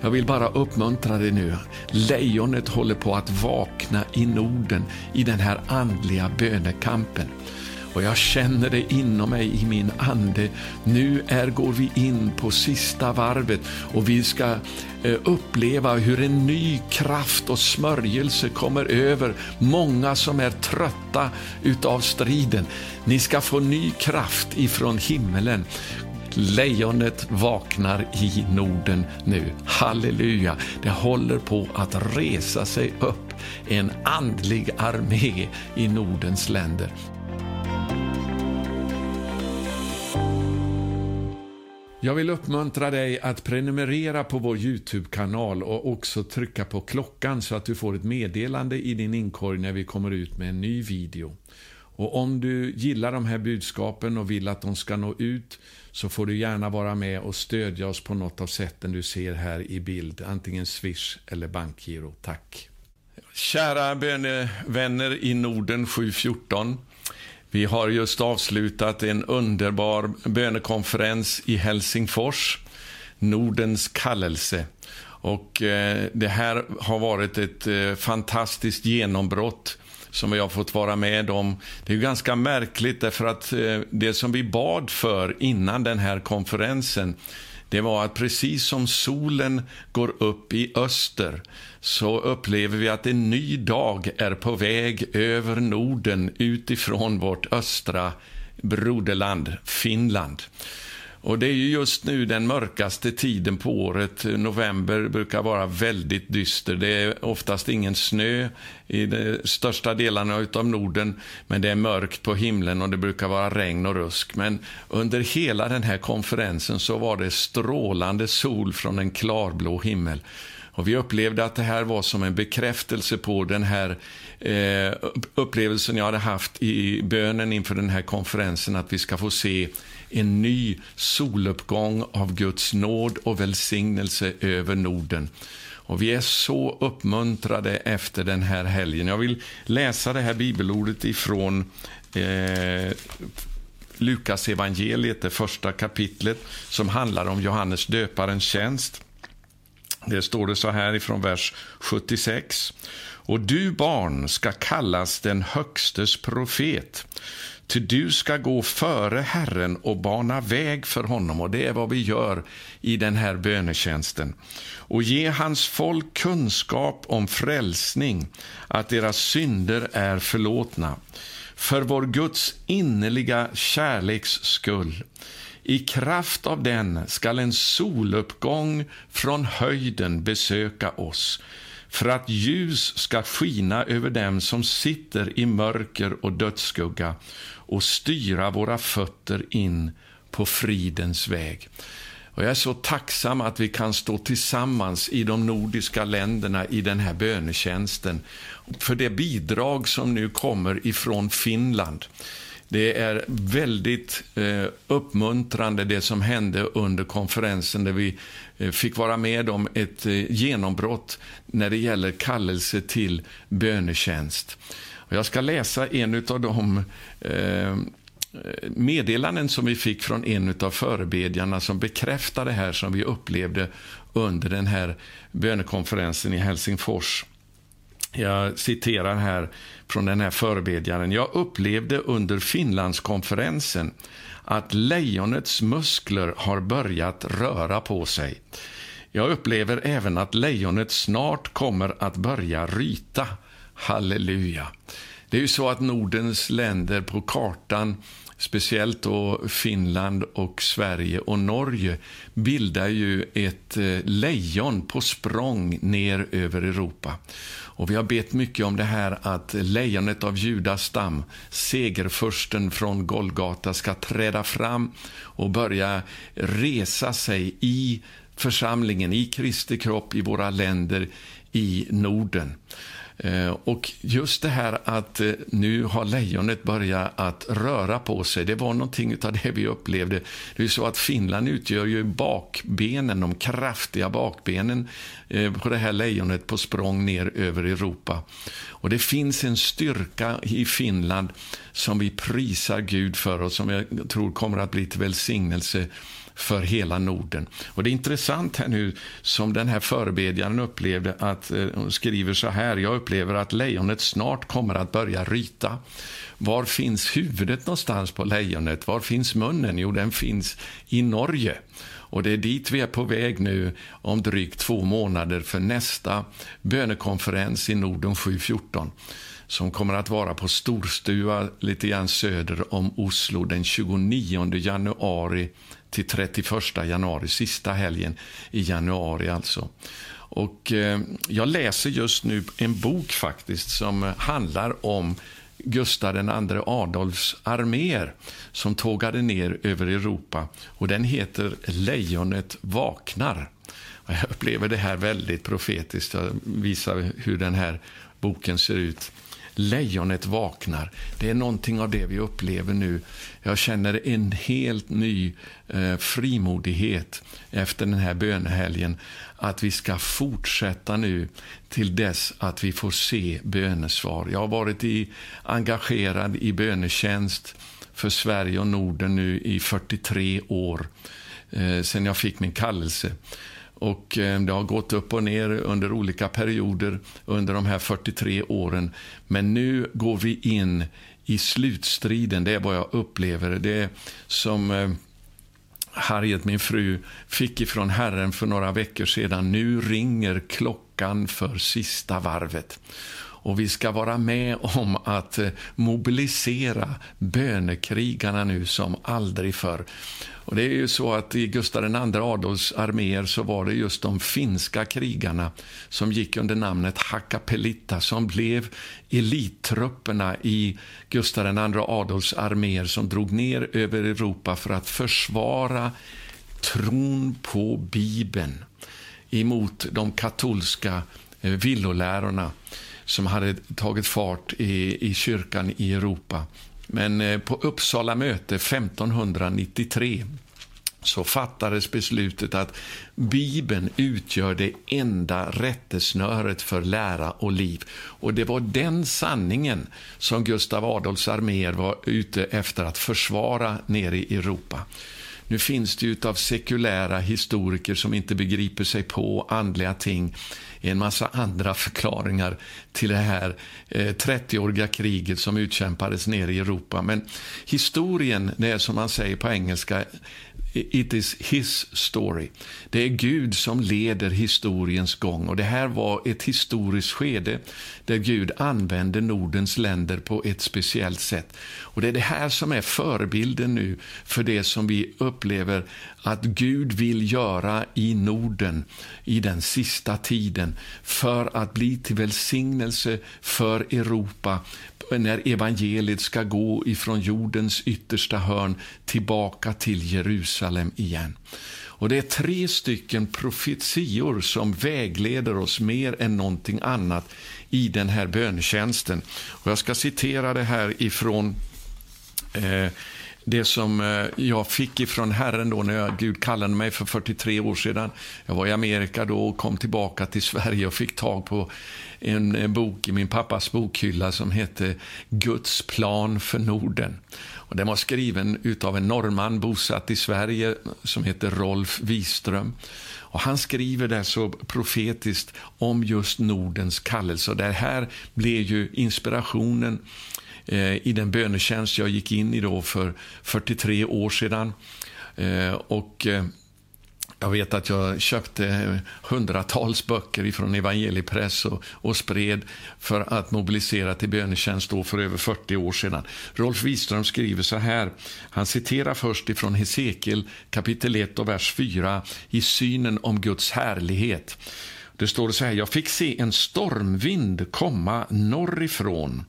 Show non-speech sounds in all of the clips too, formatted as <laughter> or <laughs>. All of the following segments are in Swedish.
Jag vill bara uppmuntra dig nu. Lejonet håller på att vakna i Norden i den här andliga bönekampen. Och jag känner det inom mig i min ande. Nu är, går vi in på sista varvet och vi ska eh, uppleva hur en ny kraft och smörjelse kommer över många som är trötta utav striden. Ni ska få ny kraft ifrån himmelen. Lejonet vaknar i Norden nu. Halleluja! Det håller på att resa sig upp en andlig armé i Nordens länder. Jag vill uppmuntra dig att prenumerera på vår Youtube-kanal och också trycka på klockan så att du får ett meddelande i din inkorg när vi kommer ut med en ny video. Och om du gillar de här budskapen och vill att de ska nå ut så får du gärna vara med och stödja oss på något av sätten du ser här i bild, antingen Swish eller bankgiro. Tack! Kära bönevänner i Norden 714. Vi har just avslutat en underbar bönekonferens i Helsingfors, Nordens kallelse. Och eh, Det här har varit ett eh, fantastiskt genombrott som vi har fått vara med om. Det är ganska märkligt därför att eh, det som vi bad för innan den här konferensen det var att precis som solen går upp i öster så upplever vi att en ny dag är på väg över Norden utifrån vårt östra broderland Finland. Och Det är ju just nu den mörkaste tiden på året. November brukar vara väldigt dyster. Det är oftast ingen snö i de största delarna av Norden, men det är mörkt på himlen och det brukar vara regn och rusk. Men under hela den här konferensen så var det strålande sol från en klarblå himmel. Och Vi upplevde att det här var som en bekräftelse på den här eh, upplevelsen jag hade haft i bönen inför den här konferensen, att vi ska få se en ny soluppgång av Guds nåd och välsignelse över Norden. Och Vi är så uppmuntrade efter den här helgen. Jag vill läsa det här bibelordet ifrån eh, Lukas evangeliet, det första kapitlet, som handlar om Johannes döparens tjänst. Det står det så här ifrån vers 76. Och du barn ska kallas den högstes profet. Ty du ska gå före Herren och bana väg för honom. Och Det är vad vi gör i den här bönetjänsten. Och ge hans folk kunskap om frälsning, att deras synder är förlåtna. För vår Guds innerliga kärleks skull. I kraft av den skall en soluppgång från höjden besöka oss för att ljus ska skina över dem som sitter i mörker och dödsskugga och styra våra fötter in på fridens väg. Och jag är så tacksam att vi kan stå tillsammans i de nordiska länderna i den här bönetjänsten för det bidrag som nu kommer ifrån Finland. Det är väldigt eh, uppmuntrande det som hände under konferensen där vi eh, fick vara med om ett eh, genombrott när det gäller kallelse till bönetjänst. Jag ska läsa en av de eh, meddelanden som vi fick från en av förebedjarna som bekräftar det här som vi upplevde under den här bönekonferensen i Helsingfors. Jag citerar här från den här förebedjaren. Jag upplevde under Finlandskonferensen att lejonets muskler har börjat röra på sig. Jag upplever även att lejonet snart kommer att börja ryta. Halleluja. Det är ju så att Nordens länder på kartan speciellt då Finland och Sverige och Norge bildar ju ett eh, lejon på språng ner över Europa. Och Vi har bett mycket om det här att lejonet av Judas stam, segerfursten från Golgata, ska träda fram och börja resa sig i församlingen, i Kristi kropp, i våra länder i Norden. Eh, och just det här att eh, nu har lejonet börjat att röra på sig, det var någonting av det vi upplevde. Det är så att Finland utgör ju bakbenen, de kraftiga bakbenen eh, på det här lejonet på språng ner över Europa. Och det finns en styrka i Finland som vi prisar Gud för och som jag tror kommer att bli till välsignelse för hela Norden. Och Det är intressant här nu som den här förebedjaren upplevde att eh, hon skriver så här. Jag upplever att lejonet snart kommer att börja ryta. Var finns huvudet någonstans på lejonet? Var finns munnen? Jo, den finns i Norge. Och Det är dit vi är på väg nu om drygt två månader för nästa bönekonferens i Norden 714 som kommer att vara på Storstua lite grann söder om Oslo den 29 januari till 31 januari, sista helgen i januari alltså. Och eh, jag läser just nu en bok faktiskt som handlar om Gustav II Adolfs arméer som tågade ner över Europa. Och Den heter Lejonet vaknar. Jag upplever det här väldigt profetiskt. Jag visar hur den här boken ser ut. Lejonet vaknar. Det är någonting av det vi upplever nu. Jag känner en helt ny eh, frimodighet efter den här bönehelgen. Att vi ska fortsätta nu till dess att vi får se bönesvar. Jag har varit i, engagerad i bönetjänst för Sverige och Norden nu i 43 år, eh, sen jag fick min kallelse. Och eh, Det har gått upp och ner under olika perioder under de här 43 åren. Men nu går vi in i slutstriden. Det är vad jag upplever. Det som eh, Harriet, min fru, fick ifrån Herren för några veckor sedan. Nu ringer klockan för sista varvet och vi ska vara med om att eh, mobilisera bönekrigarna nu som aldrig förr. Och det är ju så att i Gustav II Adolfs arméer så var det just de finska krigarna som gick under namnet Hakapelita som blev elittrupperna i Gustav II Adolfs arméer som drog ner över Europa för att försvara tron på Bibeln emot de katolska eh, villolärorna som hade tagit fart i, i kyrkan i Europa. Men eh, på Uppsala möte 1593 så fattades beslutet att Bibeln utgör det enda rättesnöret för lära och liv. Och Det var den sanningen som Gustav Adolfs arméer var ute efter att försvara nere i Europa. Nu finns det ju av sekulära historiker som inte begriper sig på andliga ting en massa andra förklaringar till det här eh, 30-åriga kriget som utkämpades nere i Europa. Men historien, det är som man säger på engelska, It is his story. Det är Gud som leder historiens gång. Och Det här var ett historiskt skede där Gud använde Nordens länder på ett speciellt sätt. Och Det är det här som är förebilden nu för det som vi upplever att Gud vill göra i Norden i den sista tiden för att bli till välsignelse för Europa när evangeliet ska gå ifrån jordens yttersta hörn tillbaka till Jerusalem igen. Och Det är tre stycken profetior som vägleder oss mer än någonting annat i den här bönetjänsten. Och jag ska citera det här ifrån eh, det som eh, jag fick ifrån Herren då när jag, Gud kallade mig för 43 år sedan. Jag var i Amerika då och kom tillbaka till Sverige och fick tag på en eh, bok i min pappas bokhylla som hette Guds plan för Norden. Och den var skriven av en norrman bosatt i Sverige som heter Rolf Wiström. Och han skriver där så profetiskt om just Nordens kallelse. Och det här blev ju inspirationen eh, Eh, i den bönetjänst jag gick in i då för 43 år sedan. Eh, och eh, jag vet att jag köpte hundratals böcker från Evangeliepress och, och spred för att mobilisera till bönetjänst för över 40 år sedan. Rolf Wiström skriver så här. Han citerar först ifrån Hesekiel kapitel 1 och vers 4 i synen om Guds härlighet. Det står så här. Jag fick se en stormvind komma norrifrån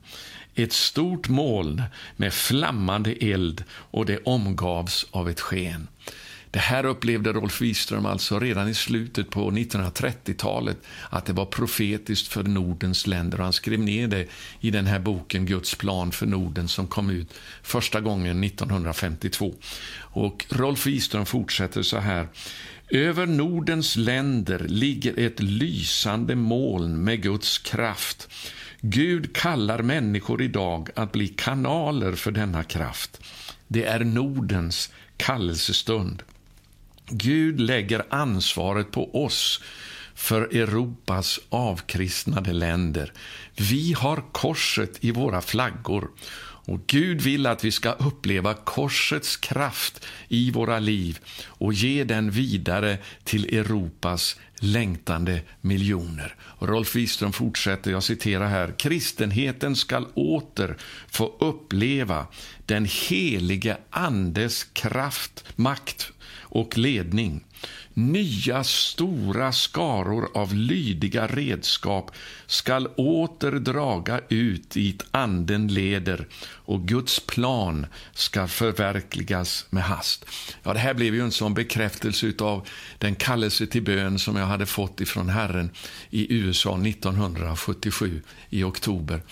ett stort moln med flammande eld och det omgavs av ett sken. Det här upplevde Rolf Wiström alltså redan i slutet på 1930-talet att det var profetiskt för Nordens länder. Han skrev ner det i den här boken Guds plan för Norden som kom ut första gången 1952. Och Rolf Wiström fortsätter så här. Över Nordens länder ligger ett lysande moln med Guds kraft. Gud kallar människor idag att bli kanaler för denna kraft. Det är Nordens kallelsestund. Gud lägger ansvaret på oss för Europas avkristnade länder. Vi har korset i våra flaggor och Gud vill att vi ska uppleva korsets kraft i våra liv och ge den vidare till Europas längtande miljoner. Och Rolf Wiström fortsätter, jag citerar här. Kristenheten skall åter få uppleva den helige Andes kraft, makt och ledning. Nya stora skaror av lydiga redskap skall åter draga ut dit anden leder och Guds plan ska förverkligas med hast. Ja, det här blev ju en sån bekräftelse av den kallelse till bön som jag hade fått ifrån Herren i USA 1977 i oktober.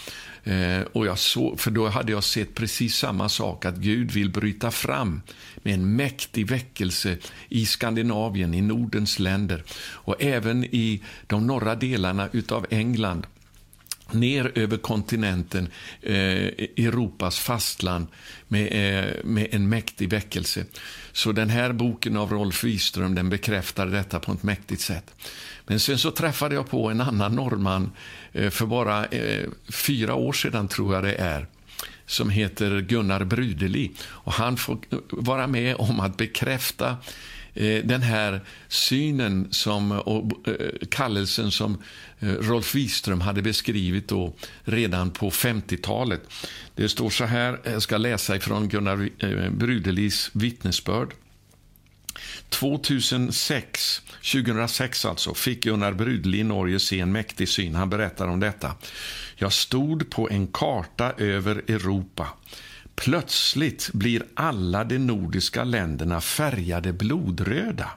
Eh, och jag såg, för då hade jag sett precis samma sak, att Gud vill bryta fram med en mäktig väckelse i Skandinavien, i Nordens länder och även i de norra delarna av England ner över kontinenten, eh, Europas fastland, med, eh, med en mäktig väckelse. Så den här boken av Rolf Wiström den bekräftar detta på ett mäktigt sätt. Men sen så träffade jag på en annan norrman eh, för bara eh, fyra år sedan, tror jag det är som heter Gunnar Brudeli. Och han får vara med om att bekräfta eh, Eh, den här synen som, och eh, kallelsen som eh, Rolf Wiström hade beskrivit då redan på 50-talet. Det står så här, jag ska läsa ifrån Gunnar Brudelis vittnesbörd. 2006, 2006 alltså, fick Gunnar Brudli i Norge se en mäktig syn. Han berättar om detta. Jag stod på en karta över Europa. Plötsligt blir alla de nordiska länderna färgade blodröda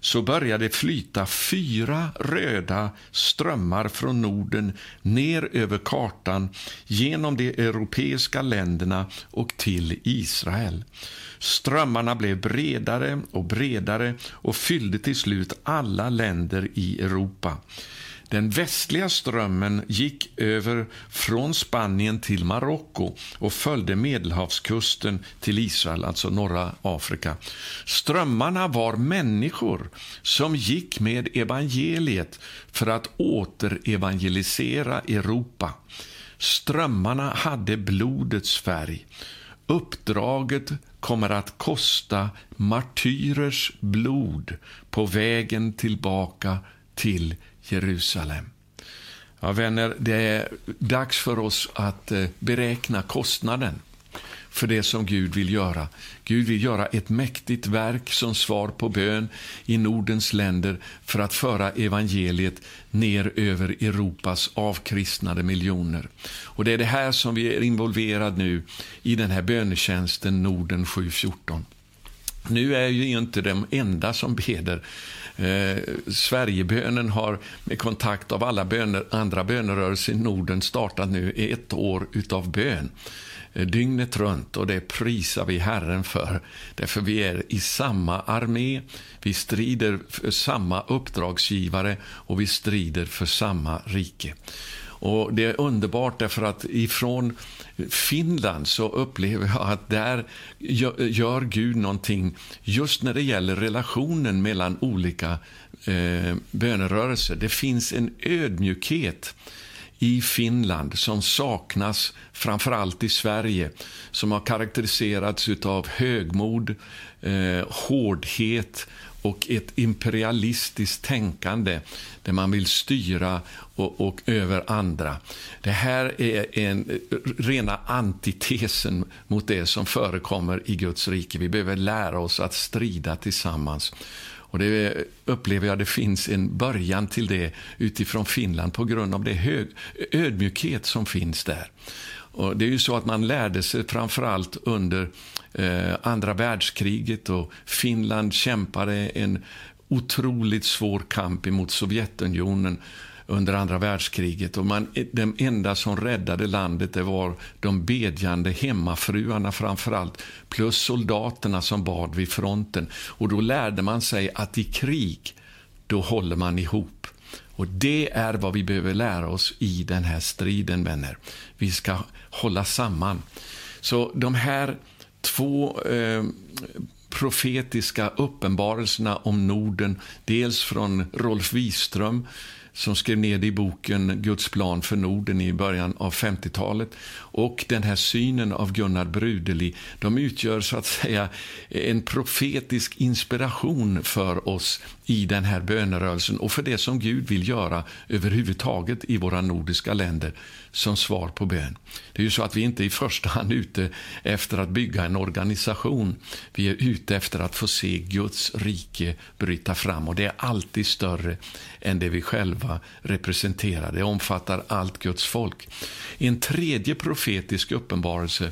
så började flyta fyra röda strömmar från Norden ner över kartan genom de europeiska länderna och till Israel. Strömmarna blev bredare och bredare och fyllde till slut alla länder i Europa. Den västliga strömmen gick över från Spanien till Marocko och följde Medelhavskusten till Israel, alltså norra Afrika. Strömmarna var människor som gick med evangeliet för att återevangelisera Europa. Strömmarna hade blodets färg. Uppdraget kommer att kosta martyrers blod på vägen tillbaka till Jerusalem. Ja, vänner, det är dags för oss att eh, beräkna kostnaden för det som Gud vill göra. Gud vill göra ett mäktigt verk som svar på bön i Nordens länder för att föra evangeliet ner över Europas avkristnade miljoner. Och Det är det här som vi är involverade nu i den här bönetjänsten Norden 714. Nu är ju inte de enda som beder. Eh, Sverigebönen har med kontakt av alla böner, andra bönerörelser i Norden startat nu ett år utav bön. Eh, dygnet runt och det prisar vi Herren för. Därför vi är i samma armé, vi strider för samma uppdragsgivare och vi strider för samma rike. Och Det är underbart därför att ifrån Finland så upplever jag att där gör Gud någonting just när det gäller relationen mellan olika eh, bönerörelser. Det finns en ödmjukhet i Finland som saknas framförallt i Sverige som har karaktäriserats av högmod, eh, hårdhet och ett imperialistiskt tänkande där man vill styra och, och, över andra. Det här är en rena antitesen mot det som förekommer i Guds rike. Vi behöver lära oss att strida tillsammans. Och det upplever jag det finns en början till det utifrån Finland på grund av det hög, ödmjukhet som finns där. Och det är ju så att man lärde sig framförallt under eh, andra världskriget och Finland kämpade en otroligt svår kamp emot Sovjetunionen under andra världskriget. Och man, de enda som räddade landet det var de bedjande hemmafruarna framförallt, plus soldaterna som bad vid fronten. Och då lärde man sig att i krig, då håller man ihop. Och Det är vad vi behöver lära oss i den här striden, vänner. Vi ska hålla samman. Så de här två eh, profetiska uppenbarelserna om Norden, dels från Rolf Wiström som skrev ner det i boken Guds plan för Norden i början av 50-talet. Och den här synen av Gunnar Brudeli, de utgör så att säga en profetisk inspiration för oss i den här bönerörelsen och för det som Gud vill göra överhuvudtaget i våra nordiska länder som svar på bön. Det är ju så att vi inte i första hand är ute efter att bygga en organisation. Vi är ute efter att få se Guds rike bryta fram och det är alltid större än det vi själva representerar. Det omfattar allt Guds folk. En tredje profetisk uppenbarelse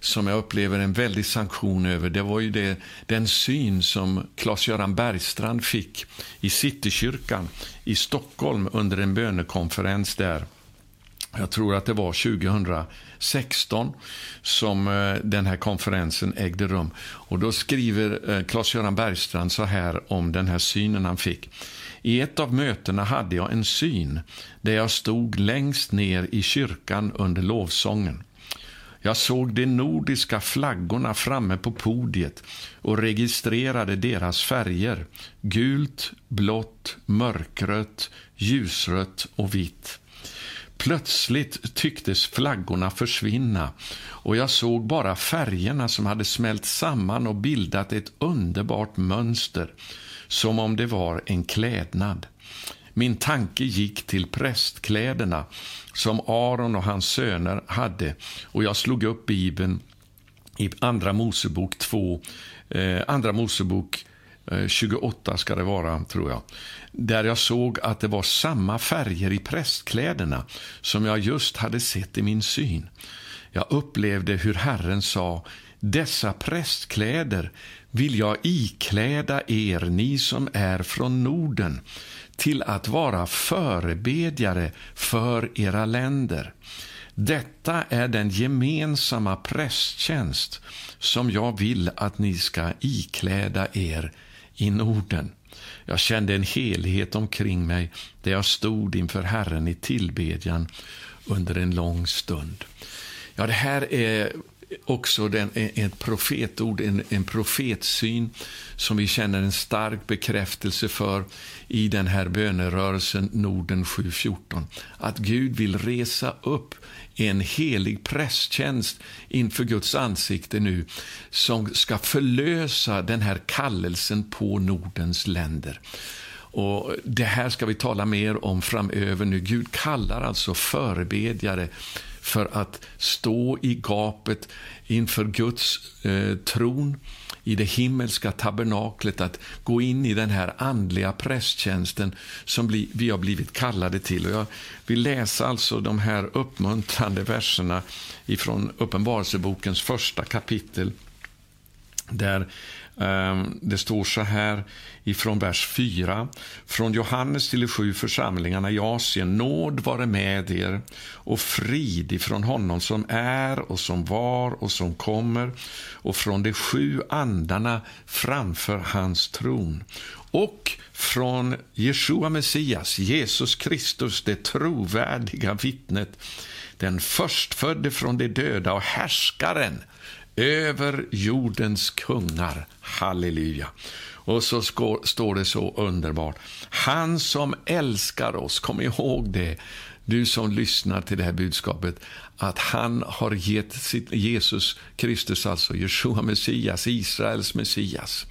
som jag upplever en väldig sanktion över, det var ju det, den syn som Claes-Göran Bergstrand fick i Citykyrkan i Stockholm under en bönekonferens där. Jag tror att det var 2016 som eh, den här konferensen ägde rum. Och Då skriver eh, Claes-Göran Bergstrand så här om den här synen han fick. I ett av mötena hade jag en syn där jag stod längst ner i kyrkan under lovsången. Jag såg de nordiska flaggorna framme på podiet och registrerade deras färger. Gult, blått, mörkrött, ljusrött och vitt. Plötsligt tycktes flaggorna försvinna och jag såg bara färgerna som hade smält samman och bildat ett underbart mönster, som om det var en klädnad. Min tanke gick till prästkläderna som Aron och hans söner hade och jag slog upp Bibeln i Andra Mosebok 2, eh, Andra Mosebok eh, 28 ska det vara, tror jag. Där jag såg att det var samma färger i prästkläderna som jag just hade sett i min syn. Jag upplevde hur Herren sa, dessa prästkläder vill jag ikläda er, ni som är från Norden, till att vara förebedjare för era länder. Detta är den gemensamma prästtjänst som jag vill att ni ska ikläda er i Norden. Jag kände en helhet omkring mig där jag stod inför Herren i tillbedjan under en lång stund. Ja, det här är också den, ett profetord, en, en profetsyn som vi känner en stark bekräftelse för i den här bönerörelsen Norden 7.14. Att Gud vill resa upp en helig prästtjänst inför Guds ansikte nu som ska förlösa den här kallelsen på Nordens länder. Och Det här ska vi tala mer om framöver. nu. Gud kallar alltså förebedjare för att stå i gapet inför Guds eh, tron i det himmelska tabernaklet, att gå in i den här andliga prästtjänsten som vi har blivit kallade till. Och jag vill läsa alltså de här uppmuntrande verserna ifrån Uppenbarelsebokens första kapitel där Ehm, det står så här ifrån vers 4. Från Johannes till de sju församlingarna i Asien. Nåd vare med er och frid ifrån honom som är och som var och som kommer och från de sju andarna framför hans tron och från Jeshua Messias, Jesus Kristus, det trovärdiga vittnet den förstfödde från de döda och härskaren över jordens kungar. Halleluja. Och så står det så underbart. Han som älskar oss, kom ihåg det, du som lyssnar till det här budskapet, att han har gett sitt, Jesus Kristus, alltså Jeshua Messias, Israels Messias,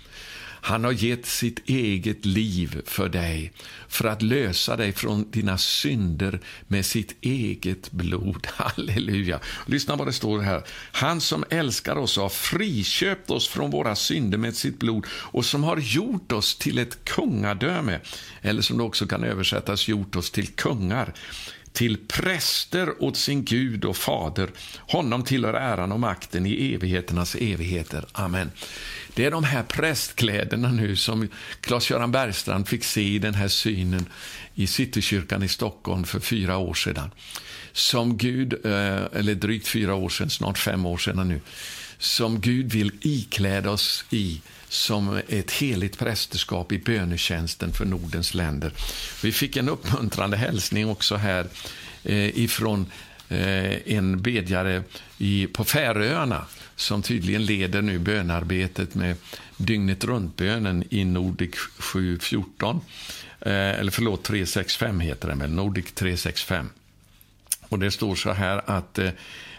han har gett sitt eget liv för dig, för att lösa dig från dina synder med sitt eget blod. <laughs> Halleluja! Lyssna vad det står här. Han som älskar oss har friköpt oss från våra synder med sitt blod och som har gjort oss till ett kungadöme, eller som det också kan översättas, gjort oss till kungar till präster åt sin Gud och Fader. Honom tillhör äran och makten i evigheternas evigheter. Amen. Det är de här prästkläderna nu som Claes-Göran Bergstrand fick se i den här synen i Citykyrkan i Stockholm för fyra år sedan. Som Gud, eh, eller drygt fyra år sedan, snart fem år sedan nu, som Gud vill ikläda oss i som ett heligt prästerskap i bönetjänsten för Nordens länder. Vi fick en uppmuntrande hälsning också här eh, ifrån Eh, en bedjare i, på Färöarna som tydligen leder nu bönarbetet med dygnet runt-bönen i Nordic 714. Eh, eller förlåt, 365 heter den väl, Nordic 365. Och det står så här att eh,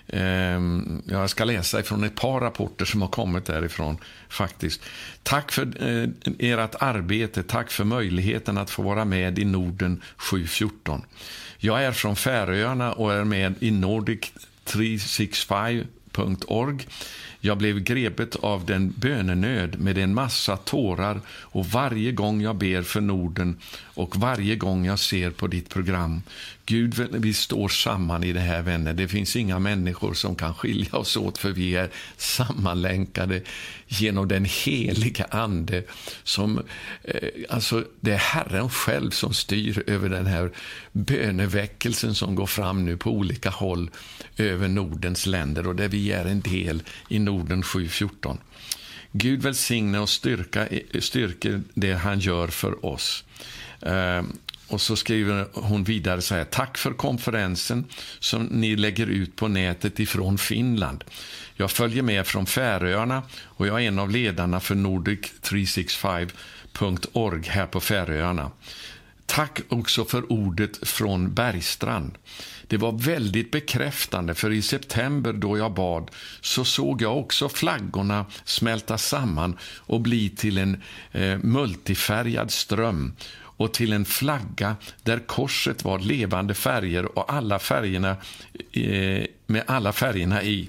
ehm, jag ska läsa ifrån ett par rapporter som har kommit därifrån. faktiskt. Tack för eh, ert arbete, tack för möjligheten att få vara med i Norden 714. Jag är från Färöarna och är med i Nordic 365.org. Jag blev grepet av den bönenöd med en massa tårar och varje gång jag ber för Norden och varje gång jag ser på ditt program. Gud, vi står samman i det här, vänner. Det finns inga människor som kan skilja oss åt, för vi är sammanlänkade genom den heliga Ande. Som, eh, alltså, det är Herren själv som styr över den här böneväckelsen som går fram nu på olika håll över Nordens länder och där vi är en del i Norden Orden 714. Gud välsigne och styrka, styrke det han gör för oss. Ehm, och så skriver hon vidare så här. Tack för konferensen som ni lägger ut på nätet ifrån Finland. Jag följer med från Färöarna och jag är en av ledarna för Nordic365.org här på Färöarna. Tack också för ordet från Bergstrand. Det var väldigt bekräftande, för i september då jag bad så såg jag också flaggorna smälta samman och bli till en eh, multifärgad ström och till en flagga där korset var levande färger och alla färgerna eh, med alla färgerna i.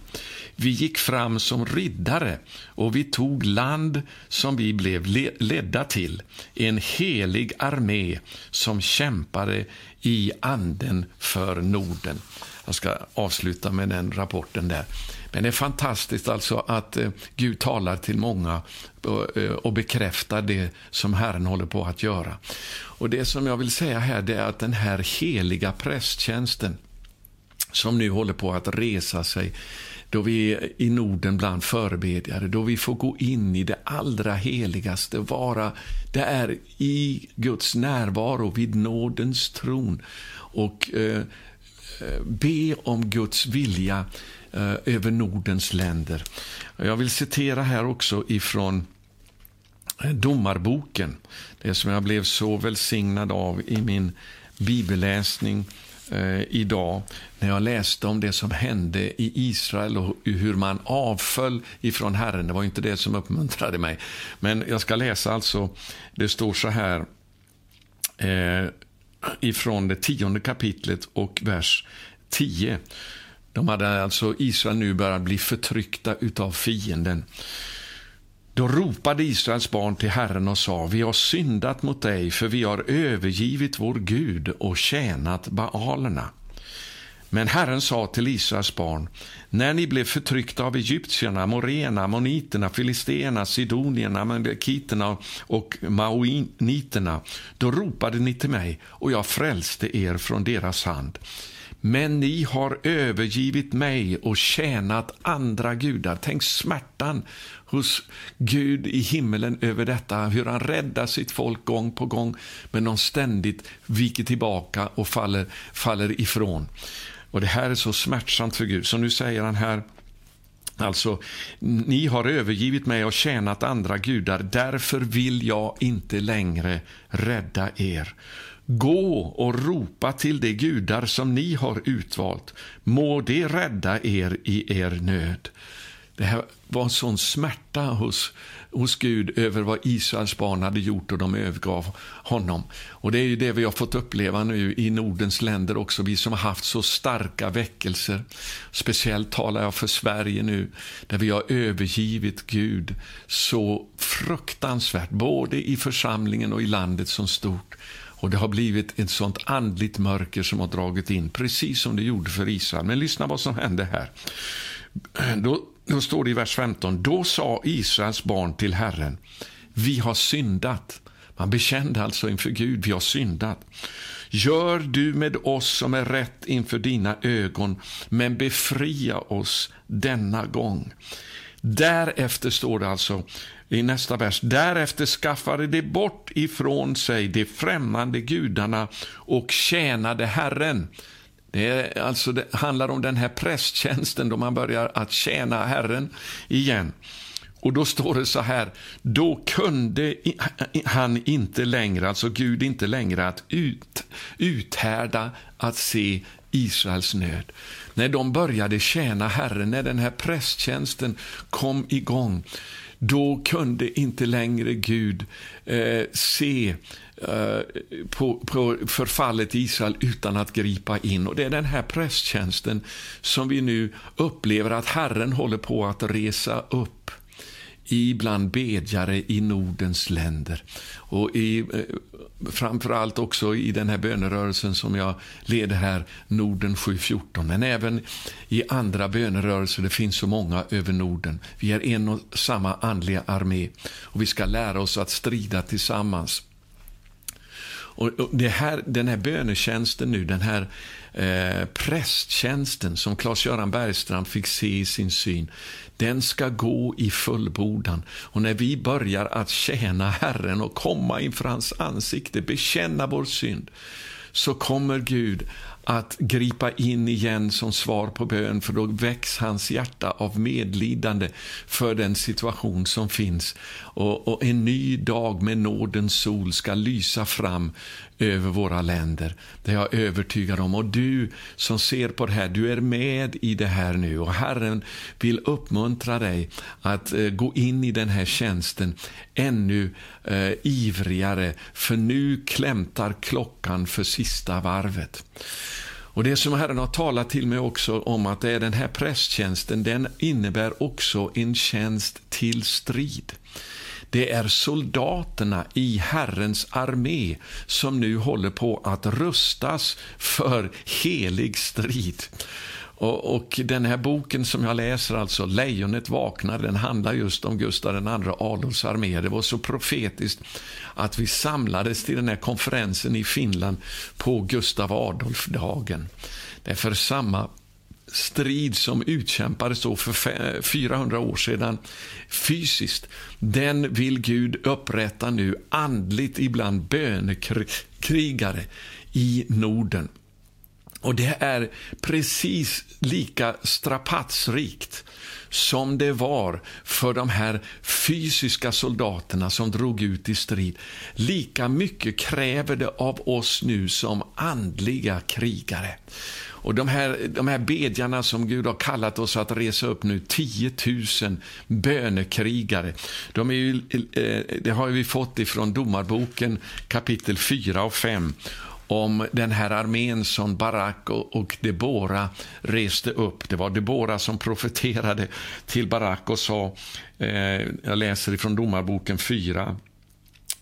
Vi gick fram som riddare och vi tog land som vi blev ledda till, en helig armé som kämpade i anden för Norden. Jag ska avsluta med den rapporten där. Men det är fantastiskt alltså att eh, Gud talar till många och, eh, och bekräftar det som Herren håller på att göra. Och Det som jag vill säga här det är att den här heliga prästtjänsten som nu håller på att resa sig då vi är i Norden bland förebedjare, då vi får gå in i det allra heligaste, vara där i Guds närvaro vid nådens tron och eh, eh be om Guds vilja eh, över Nordens länder. Jag vill citera här också ifrån eh, Domarboken, det som jag blev så välsignad av i min bibelläsning eh, idag när jag läste om det som hände i Israel och hur man avföll ifrån Herren. Det var inte det som uppmuntrade mig. Men jag ska läsa alltså, det står så här eh, ifrån det tionde kapitlet och vers 10. De hade alltså Israel nu börjat bli förtryckta utav fienden. Då ropade Israels barn till Herren och sa, vi har syndat mot dig, för vi har övergivit vår Gud och tjänat baalerna. Men Herren sa till Israels barn, när ni blev förtryckta av egyptierna, morena, ammoniterna, filisterna, sidonierna, amalekiterna och maoniterna, då ropade ni till mig och jag frälste er från deras hand. Men ni har övergivit mig och tjänat andra gudar. Tänk smärtan hos Gud i himmelen över detta, hur han räddar sitt folk gång på gång, men de ständigt viker tillbaka och faller, faller ifrån. Och Det här är så smärtsamt för Gud, så nu säger han här Alltså, ni har övergivit mig och tjänat andra gudar, därför vill jag inte längre rädda er. Gå och ropa till de gudar som ni har utvalt. Må de rädda er i er nöd. Det här var en sån smärta hos, hos Gud över vad Israels barn hade gjort och de övergav honom. Och Det är ju det vi har fått uppleva nu i Nordens länder också, vi som har haft så starka väckelser. Speciellt talar jag för Sverige nu, där vi har övergivit Gud så fruktansvärt, både i församlingen och i landet som stort. Och Det har blivit ett sånt andligt mörker som har dragit in, precis som det gjorde för Israel. Men lyssna vad som hände här. Då, då står det i vers 15. Då sa Israels barn till Herren, vi har syndat. Man bekände alltså inför Gud, vi har syndat. Gör du med oss som är rätt inför dina ögon, men befria oss denna gång. Därefter står det alltså i nästa vers. Därefter skaffade de bort ifrån sig de främmande gudarna och tjänade Herren. Det, är, alltså, det handlar om den här prästtjänsten då man börjar att tjäna Herren igen. Och då står det så här, då kunde han inte längre, alltså Gud inte längre att ut, uthärda att se Israels nöd. När de började tjäna Herren, när den här prästtjänsten kom igång, då kunde inte längre Gud eh, se eh, på, på förfallet i Israel utan att gripa in. Och Det är den här prästtjänsten som vi nu upplever att Herren håller på att resa upp ibland bedjare i Nordens länder. Och i, eh, framförallt också i den här bönerörelsen som jag leder här, Norden 714. Men även i andra bönerörelser, det finns så många över Norden. Vi är en och samma andliga armé och vi ska lära oss att strida tillsammans. Och det här, den här bönetjänsten nu, den här eh, prästtjänsten som Claes-Göran Bergstrand fick se i sin syn, den ska gå i fullbordan. Och när vi börjar att tjäna Herren och komma inför hans ansikte, bekänna vår synd, så kommer Gud att gripa in igen som svar på bön, för då väcks hans hjärta av medlidande för den situation som finns. Och, och, en ny dag med nådens sol ska lysa fram över våra länder. Det är jag övertygad om. Och du som ser på det här, du är med i det här nu. Och Herren vill uppmuntra dig att eh, gå in i den här tjänsten ännu eh, ivrigare, för nu klämtar klockan för sista varvet. Och Det som Herren har talat till mig också om att det är den här prästtjänsten, den innebär också en tjänst till strid. Det är soldaterna i Herrens armé som nu håller på att rustas för helig strid. Och, och, Den här boken som jag läser, alltså Lejonet vaknar, den handlar just om Gustav II Adolfs armé. Det var så profetiskt att vi samlades till den här konferensen i Finland på Gustav Adolf-dagen. Därför samma strid som utkämpades då för 400 år sedan fysiskt, den vill Gud upprätta nu andligt ibland bönekrigare i Norden. Och det är precis lika strapatsrikt som det var för de här fysiska soldaterna som drog ut i strid. Lika mycket kräver det av oss nu som andliga krigare. Och de här, de här bedjarna som Gud har kallat oss att resa upp nu, 10 000 bönekrigare, de är ju, eh, det har vi fått ifrån Domarboken kapitel 4 och 5 om den här armén som Barak och Debora reste upp. Det var Debora som profeterade till Barak och sa, eh, jag läser ifrån Domarboken 4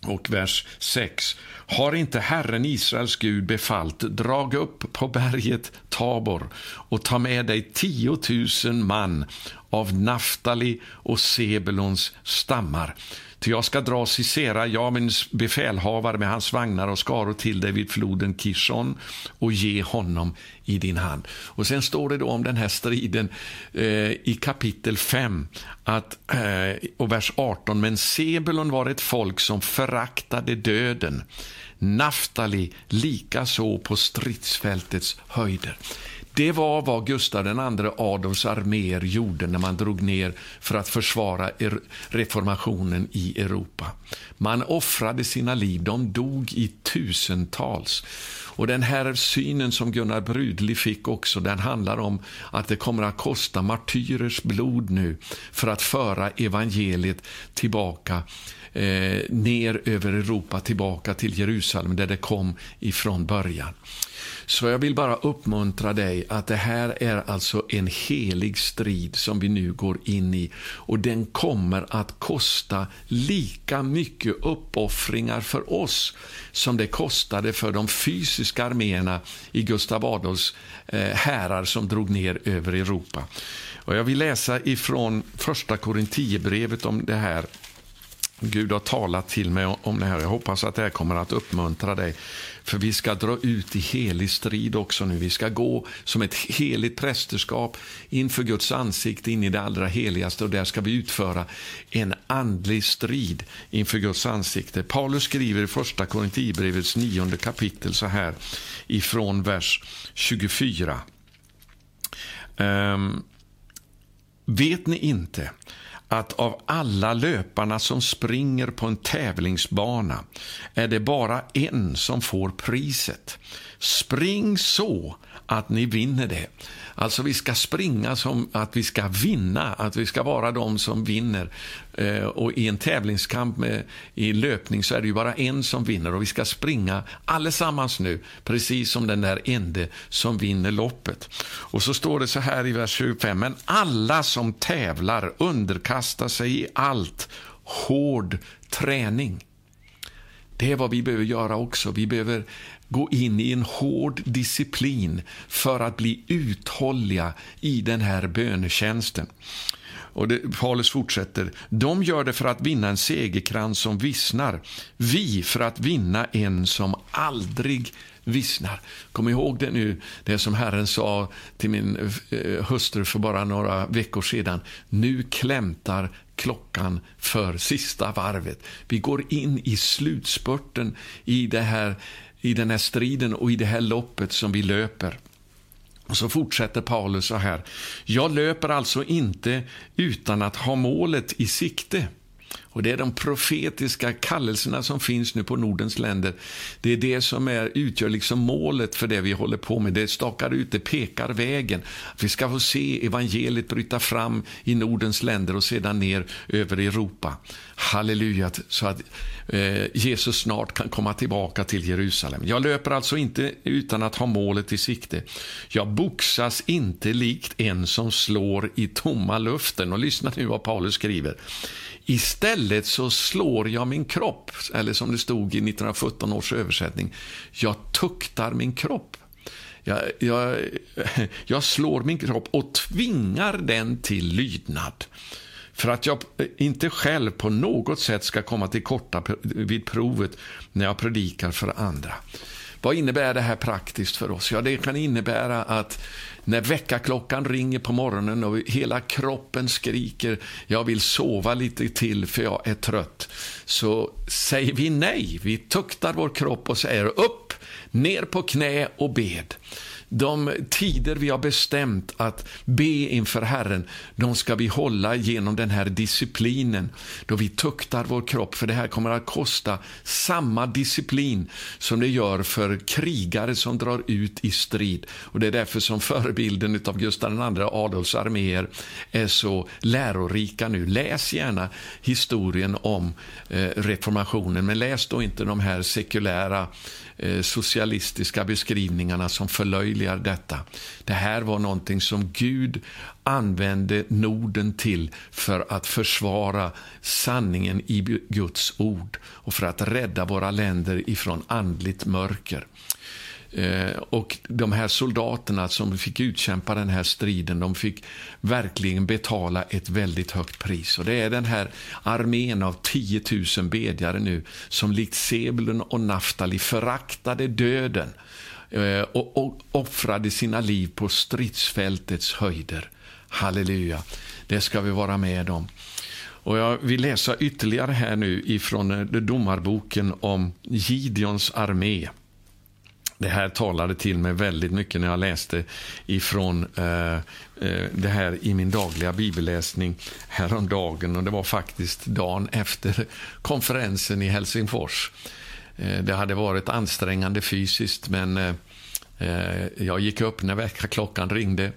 och vers 6. Har inte Herren Israels Gud befallt, drag upp på berget Tabor och ta med dig tiotusen man av Naftali och Sebelons stammar Ty jag ska dra Sisera, min befälhavare med hans vagnar och skaror till dig vid floden Kishon och ge honom i din hand. Och Sen står det då om den här striden eh, i kapitel 5 att, eh, och vers 18. Men Sebulon var ett folk som föraktade döden. Naftali likaså på stridsfältets höjder. Det var vad Gustav II Adolfs arméer gjorde när man drog ner för att försvara reformationen i Europa. Man offrade sina liv, de dog i tusentals. Och Den här synen som Gunnar Brudli fick också, den handlar om att det kommer att kosta martyrers blod nu för att föra evangeliet tillbaka eh, ner över Europa, tillbaka till Jerusalem där det kom ifrån början. Så jag vill bara uppmuntra dig att det här är alltså en helig strid som vi nu går in i och den kommer att kosta lika mycket uppoffringar för oss som det kostade för de fysiska arméerna i Gustav Adolfs eh, härar som drog ner över Europa. Och jag vill läsa ifrån första Korinthierbrevet om det här Gud har talat till mig om det här. Jag hoppas att det här kommer att uppmuntra dig. För vi ska dra ut i helig strid också nu. Vi ska gå som ett heligt prästerskap inför Guds ansikte in i det allra heligaste och där ska vi utföra en andlig strid inför Guds ansikte. Paulus skriver i första Korinthierbrevets nionde kapitel så här ifrån vers 24. Um, ehm, vet ni inte att av alla löparna som springer på en tävlingsbana är det bara en som får priset. Spring så att ni vinner det. Alltså vi ska springa som att vi ska vinna, att vi ska vara de som vinner. Eh, och i en tävlingskamp med, i löpning så är det ju bara en som vinner och vi ska springa allesammans nu, precis som den där ende som vinner loppet. Och så står det så här i vers 25, men alla som tävlar underkastar sig i allt hård träning. Det är vad vi behöver göra också. Vi behöver gå in i en hård disciplin för att bli uthålliga i den här bönetjänsten. Och det, Paulus fortsätter. De gör det för att vinna en segerkrans som vissnar. Vi för att vinna en som aldrig vissnar. Kom ihåg det nu, det som Herren sa till min eh, hustru för bara några veckor sedan. Nu klämtar klockan för sista varvet. Vi går in i slutspurten i, det här, i den här striden och i det här loppet som vi löper. Och så fortsätter Paulus så här. Jag löper alltså inte utan att ha målet i sikte. Och Det är de profetiska kallelserna som finns nu på Nordens länder. Det är det som är, utgör liksom målet för det vi håller på med. Det stakar ut, det pekar vägen. Vi ska få se evangeliet bryta fram i Nordens länder och sedan ner över Europa. Halleluja, så att eh, Jesus snart kan komma tillbaka till Jerusalem. Jag löper alltså inte utan att ha målet i sikte. Jag boxas inte likt en som slår i tomma luften. Och lyssna nu vad Paulus skriver. Istället så slår jag min kropp, eller som det stod i 1917 års översättning, jag tuktar min kropp. Jag, jag, <laughs> jag slår min kropp och tvingar den till lydnad för att jag inte själv på något sätt ska komma till korta vid provet när jag predikar för andra. Vad innebär det här praktiskt för oss? Ja, det kan innebära att när väckarklockan ringer på morgonen och hela kroppen skriker jag vill sova lite till för jag är trött, så säger vi nej. Vi tuktar vår kropp och säger upp, ner på knä och bed de tider vi har bestämt att be inför Herren, de ska vi hålla genom den här disciplinen, då vi tuktar vår kropp, för det här kommer att kosta samma disciplin som det gör för krigare som drar ut i strid. Och Det är därför som förebilden av Gustav II Adolfs arméer är så lärorika nu. Läs gärna historien om eh, reformationen, men läs då inte de här sekulära Eh, Eh, socialistiska beskrivningarna som förlöjligar detta. Det här var någonting som Gud använde Norden till för att försvara sanningen i Guds ord och för att rädda våra länder ifrån andligt mörker. Eh, och de här soldaterna som fick utkämpa den här striden, de fick verkligen betala ett väldigt högt pris. Och det är den här armén av 10 000 bedjare nu som likt Sebulon och Naftali föraktade döden eh, och, och offrade sina liv på stridsfältets höjder. Halleluja, det ska vi vara med om. Och jag vill läsa ytterligare här nu ifrån eh, domarboken om Gideons armé. Det här talade till mig väldigt mycket när jag läste ifrån eh, eh, det här i min dagliga bibelläsning häromdagen. Och det var faktiskt dagen efter konferensen i Helsingfors. Eh, det hade varit ansträngande fysiskt, men eh, eh jag gick upp när väckarklockan ringde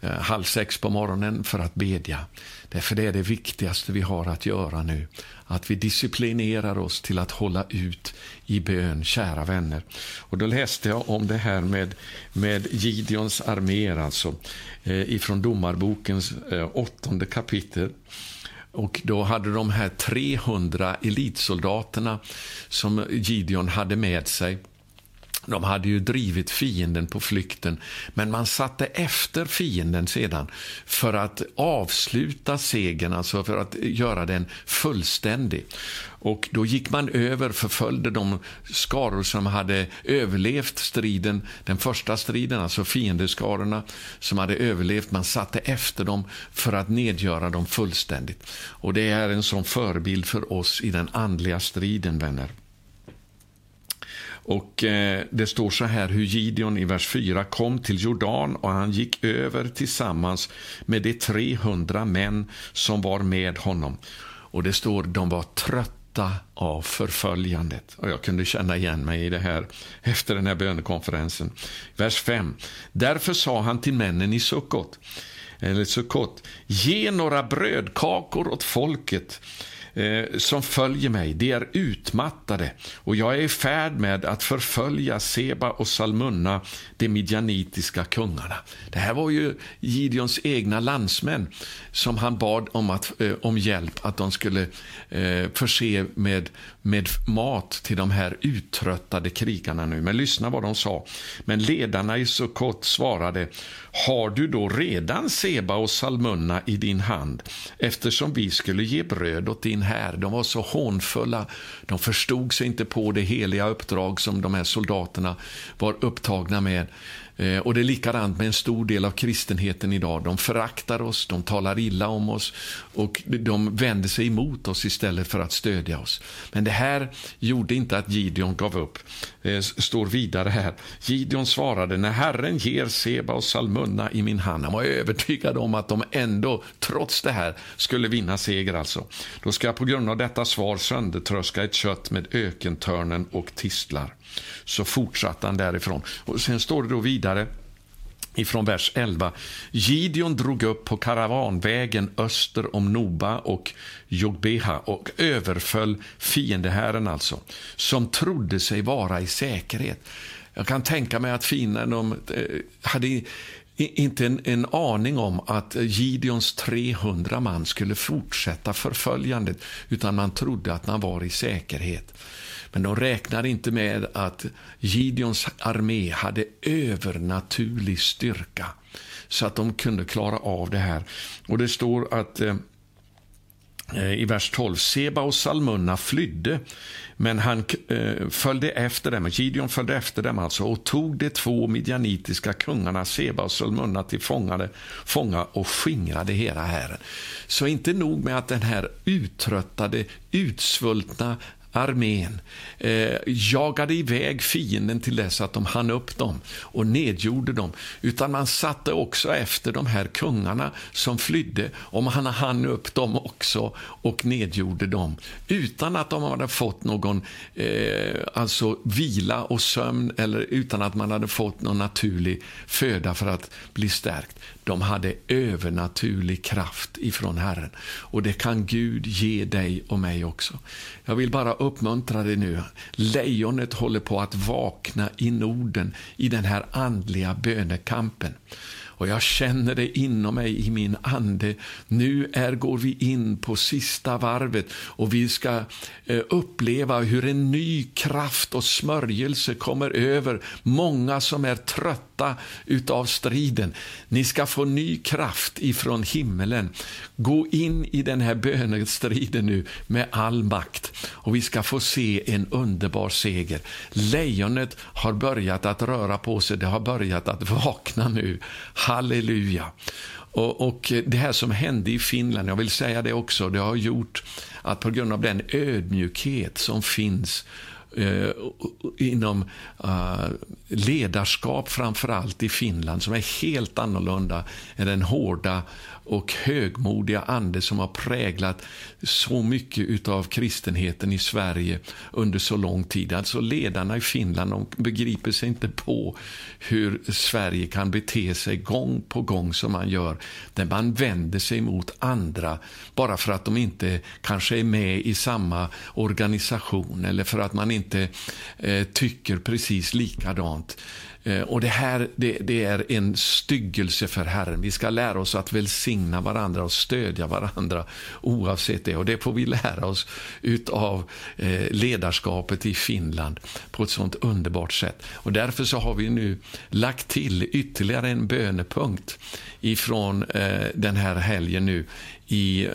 eh, halv sex på morgonen för att bedja. Därför det är det viktigaste vi har att göra nu. Att vi disciplinerar oss till att hålla ut i bön, kära vänner. Och Då läste jag om det här med, med Gideons arméer, alltså, eh, ifrån Domarbokens eh, åttonde kapitel. Och Då hade de här 300 elitsoldaterna som Gideon hade med sig de hade ju drivit fienden på flykten, men man satte efter fienden sedan för att avsluta segern, alltså för att göra den fullständig. Och Då gick man över, förföljde de skaror som hade överlevt striden, den första striden, alltså fiendeskarorna som hade överlevt. Man satte efter dem för att nedgöra dem fullständigt. Och Det är en sån förebild för oss i den andliga striden, vänner. Och eh, Det står så här hur Gideon i vers 4 kom till Jordan och han gick över tillsammans med de 300 män som var med honom. Och Det står de var trötta av förföljandet. Och Jag kunde känna igen mig i det här efter den här bönekonferensen. Vers 5. Därför sa han till männen i Sukkot, eller Sukkot, ge några brödkakor åt folket eh, som följer mig, de är utmattade och jag är i färd med att förfölja Seba och Salmunna, de midjanitiska kungarna. Det här var ju Gideons egna landsmän som han bad om, att, eh, om hjälp, att de skulle eh, förse med, med mat till de här uttröttade krigarna nu. Men lyssna vad de sa. Men ledarna i Sukkot svarade, har du då redan Seba och Salmunna i din hand eftersom vi skulle ge bröd åt din här. De var så hånfulla. De förstod sig inte på det heliga uppdrag som de här soldaterna var upptagna med. Eh, och Det är likadant med en stor del av kristenheten idag. De föraktar oss, de talar illa om oss och de vänder sig emot oss istället för att stödja oss. Men det här gjorde inte att Gideon gav upp. Eh, det står vidare här. Gideon svarade, när Herren ger Seba och Salmunna i min hand. Han var övertygad om att de ändå, trots det här, skulle vinna seger alltså. Då ska jag på grund av detta svar söndertröska ett kött med ökentörnen och tistlar. Så fortsatte han därifrån. Och Sen står det då vidare ifrån vers 11. Gideon drog upp på karavanvägen öster om Noba och Jogbeha och överföll fiendehären alltså, som trodde sig vara i säkerhet. Jag kan tänka mig att fienden eh, hade inte en, en, aning om att Gideons 300 man skulle fortsätta förföljandet, utan man trodde att man var i säkerhet. Men de räknade inte med att Gideons armé hade övernaturlig styrka så att de kunde klara av det här. Och Det står att eh, eh i vers 12. Seba och Salmunna flydde, men han eh, följde efter dem. Gideon följde efter dem alltså och tog de två midjanitiska kungarna Seba och Salmunna till fångade, fånga och skingrade hela hären. Så inte nog med att den här uttröttade, utsvultna armén eh, jagade iväg fienden till dess att de hann upp dem och nedgjorde dem. Utan man satte också efter de här kungarna som flydde och man hann upp dem också och nedgjorde dem. Utan att de hade fått någon eh, alltså vila och sömn eller utan att man hade fått någon naturlig föda för att bli stärkt. De hade övernaturlig kraft ifrån Herren. Och det kan Gud ge dig och mig också. Jag vill bara uppmuntra dig nu. Lejonet håller på att vakna i Norden i den här andliga bönekampen. Och jag känner det inom mig i min ande. Nu är, går vi in på sista varvet och vi ska eh, uppleva hur en ny kraft och smörjelse kommer över många som är trötta utav striden. Ni ska få ny kraft ifrån himmelen. Gå in i den här bönestriden nu med all makt och vi ska få se en underbar seger. Lejonet har börjat att röra på sig, det har börjat att vakna nu. Halleluja! Och, och, Det här som hände i Finland, jag vill säga det också, det har gjort att på grund av den ödmjukhet som finns eh, inom eh, ledarskap framför allt i Finland som är helt annorlunda än den hårda och högmodiga ande som har präglat så mycket av kristenheten i Sverige under så lång tid. Alltså ledarna i Finland de begriper sig inte på hur Sverige kan bete sig gång på gång som man gör, där man vänder sig mot andra bara för att de inte kanske är med i samma organisation eller för att man inte eh, tycker precis likadant. Eh, och det här det, det, är en styggelse för Herren. Vi ska lära oss att välsigna varandra och stödja varandra oavsett det. Och det får vi lära oss utav eh, ledarskapet i Finland på ett sånt underbart sätt. Och därför så har vi nu lagt till ytterligare en bönepunkt ifrån eh, den här helgen nu i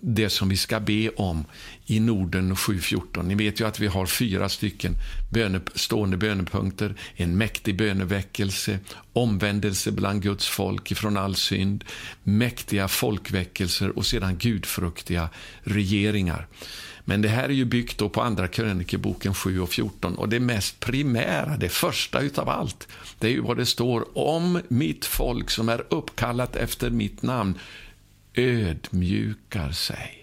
det som vi ska be om i Norden 7.14. Ni vet ju att vi har fyra stycken böne, stående bönepunkter. En mäktig böneväckelse, omvändelse bland Guds folk ifrån all synd, mäktiga folkväckelser och sedan gudfruktiga regeringar. Men det här är ju byggt då på Andra krönikeboken 7 och 14 och det mest primära, det första utav allt, det är ju vad det står om mitt folk som är uppkallat efter mitt namn ödmjukar sig.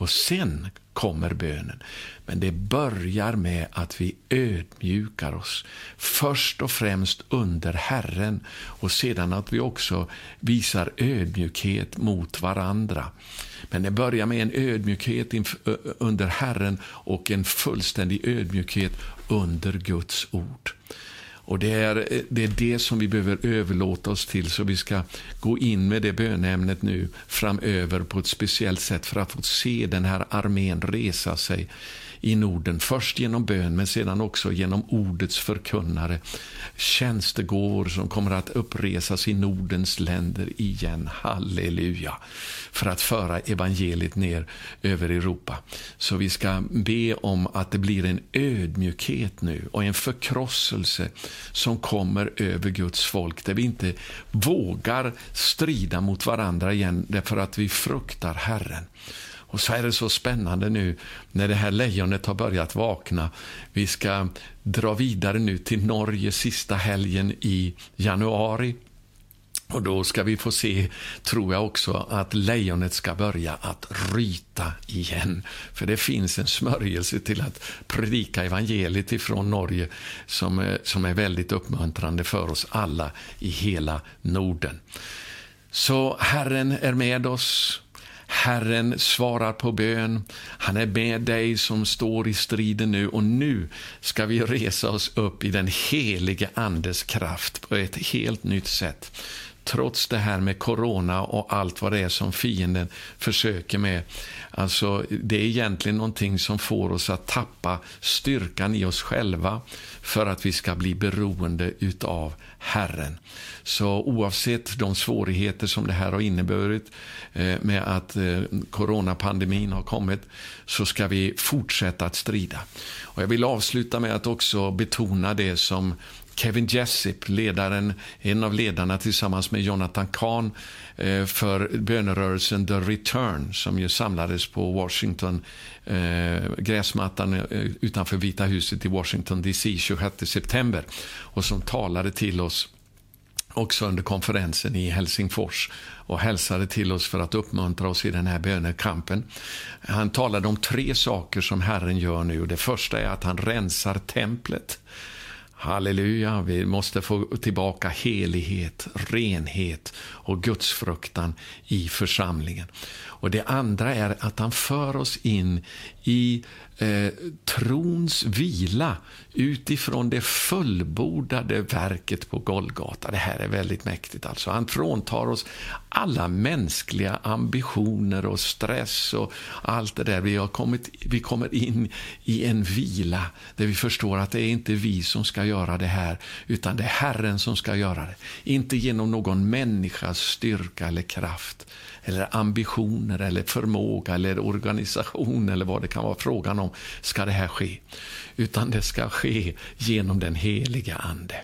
Och sen kommer bönen. Men det börjar med att vi ödmjukar oss. Först och främst under Herren och sedan att vi också visar ödmjukhet mot varandra. Men det börjar med en ödmjukhet under Herren och en fullständig ödmjukhet under Guds ord. Och det är, det är det som vi behöver överlåta oss till, så vi ska gå in med det bönämnet nu framöver på ett speciellt sätt för att få se den här armén resa sig i Norden. Först genom bön, men sedan också genom ordets förkunnare. Tjänstegåvor som kommer att uppresas i Nordens länder igen. Halleluja! För att föra evangeliet ner över Europa. Så vi ska be om att det blir en ödmjukhet nu och en förkrosselse som kommer över Guds folk. Där vi inte vågar strida mot varandra igen därför att vi fruktar Herren. Och så är det så spännande nu när det här lejonet har börjat vakna. Vi ska dra vidare nu till Norge sista helgen i januari. Och då ska vi få se, tror jag också, att lejonet ska börja att ryta igen. För det finns en smörjelse till att predika evangeliet ifrån Norge som, är, som är väldigt uppmuntrande för oss alla i hela Norden. Så Herren är med oss. Herren svarar på bön. Han är med dig som står i striden nu och nu ska vi resa oss upp i den helige Andes kraft på ett helt nytt sätt trots det här med corona och allt vad det är som fienden försöker med. Alltså, det är egentligen någonting som får oss att tappa styrkan i oss själva för att vi ska bli beroende utav Herren. Så oavsett de svårigheter som det här har inneburit eh, med att eh, coronapandemin har kommit så ska vi fortsätta att strida. Och jag vill avsluta med att också betona det som Kevin Jessup, ledaren, en av ledarna tillsammans med Jonathan Kahn eh, för bönerörelsen The Return som ju samlades på Washington, eh, gräsmattan eh, utanför Vita huset i Washington DC 26 september och som talade till oss också under konferensen i Helsingfors och hälsade till oss för att uppmuntra oss i den här bönekampen. Han talade om tre saker som Herren gör nu. Det första är att han rensar templet. Halleluja, vi måste få tillbaka helighet, renhet och gudsfruktan i församlingen. Och Det andra är att han för oss in i eh, trons vila utifrån det fullbordade verket på Golgata. Det här är väldigt mäktigt. Alltså. Han fråntar oss alla mänskliga ambitioner och stress och allt det där. Vi, har kommit, vi kommer in i en vila där vi förstår att det är inte vi som ska göra det här, utan det är Herren som ska göra det. Inte genom någon människas styrka eller kraft eller ambitioner eller förmåga eller organisation eller vad det kan vara frågan om ska det här ske. Utan det ska ske genom den heliga Ande.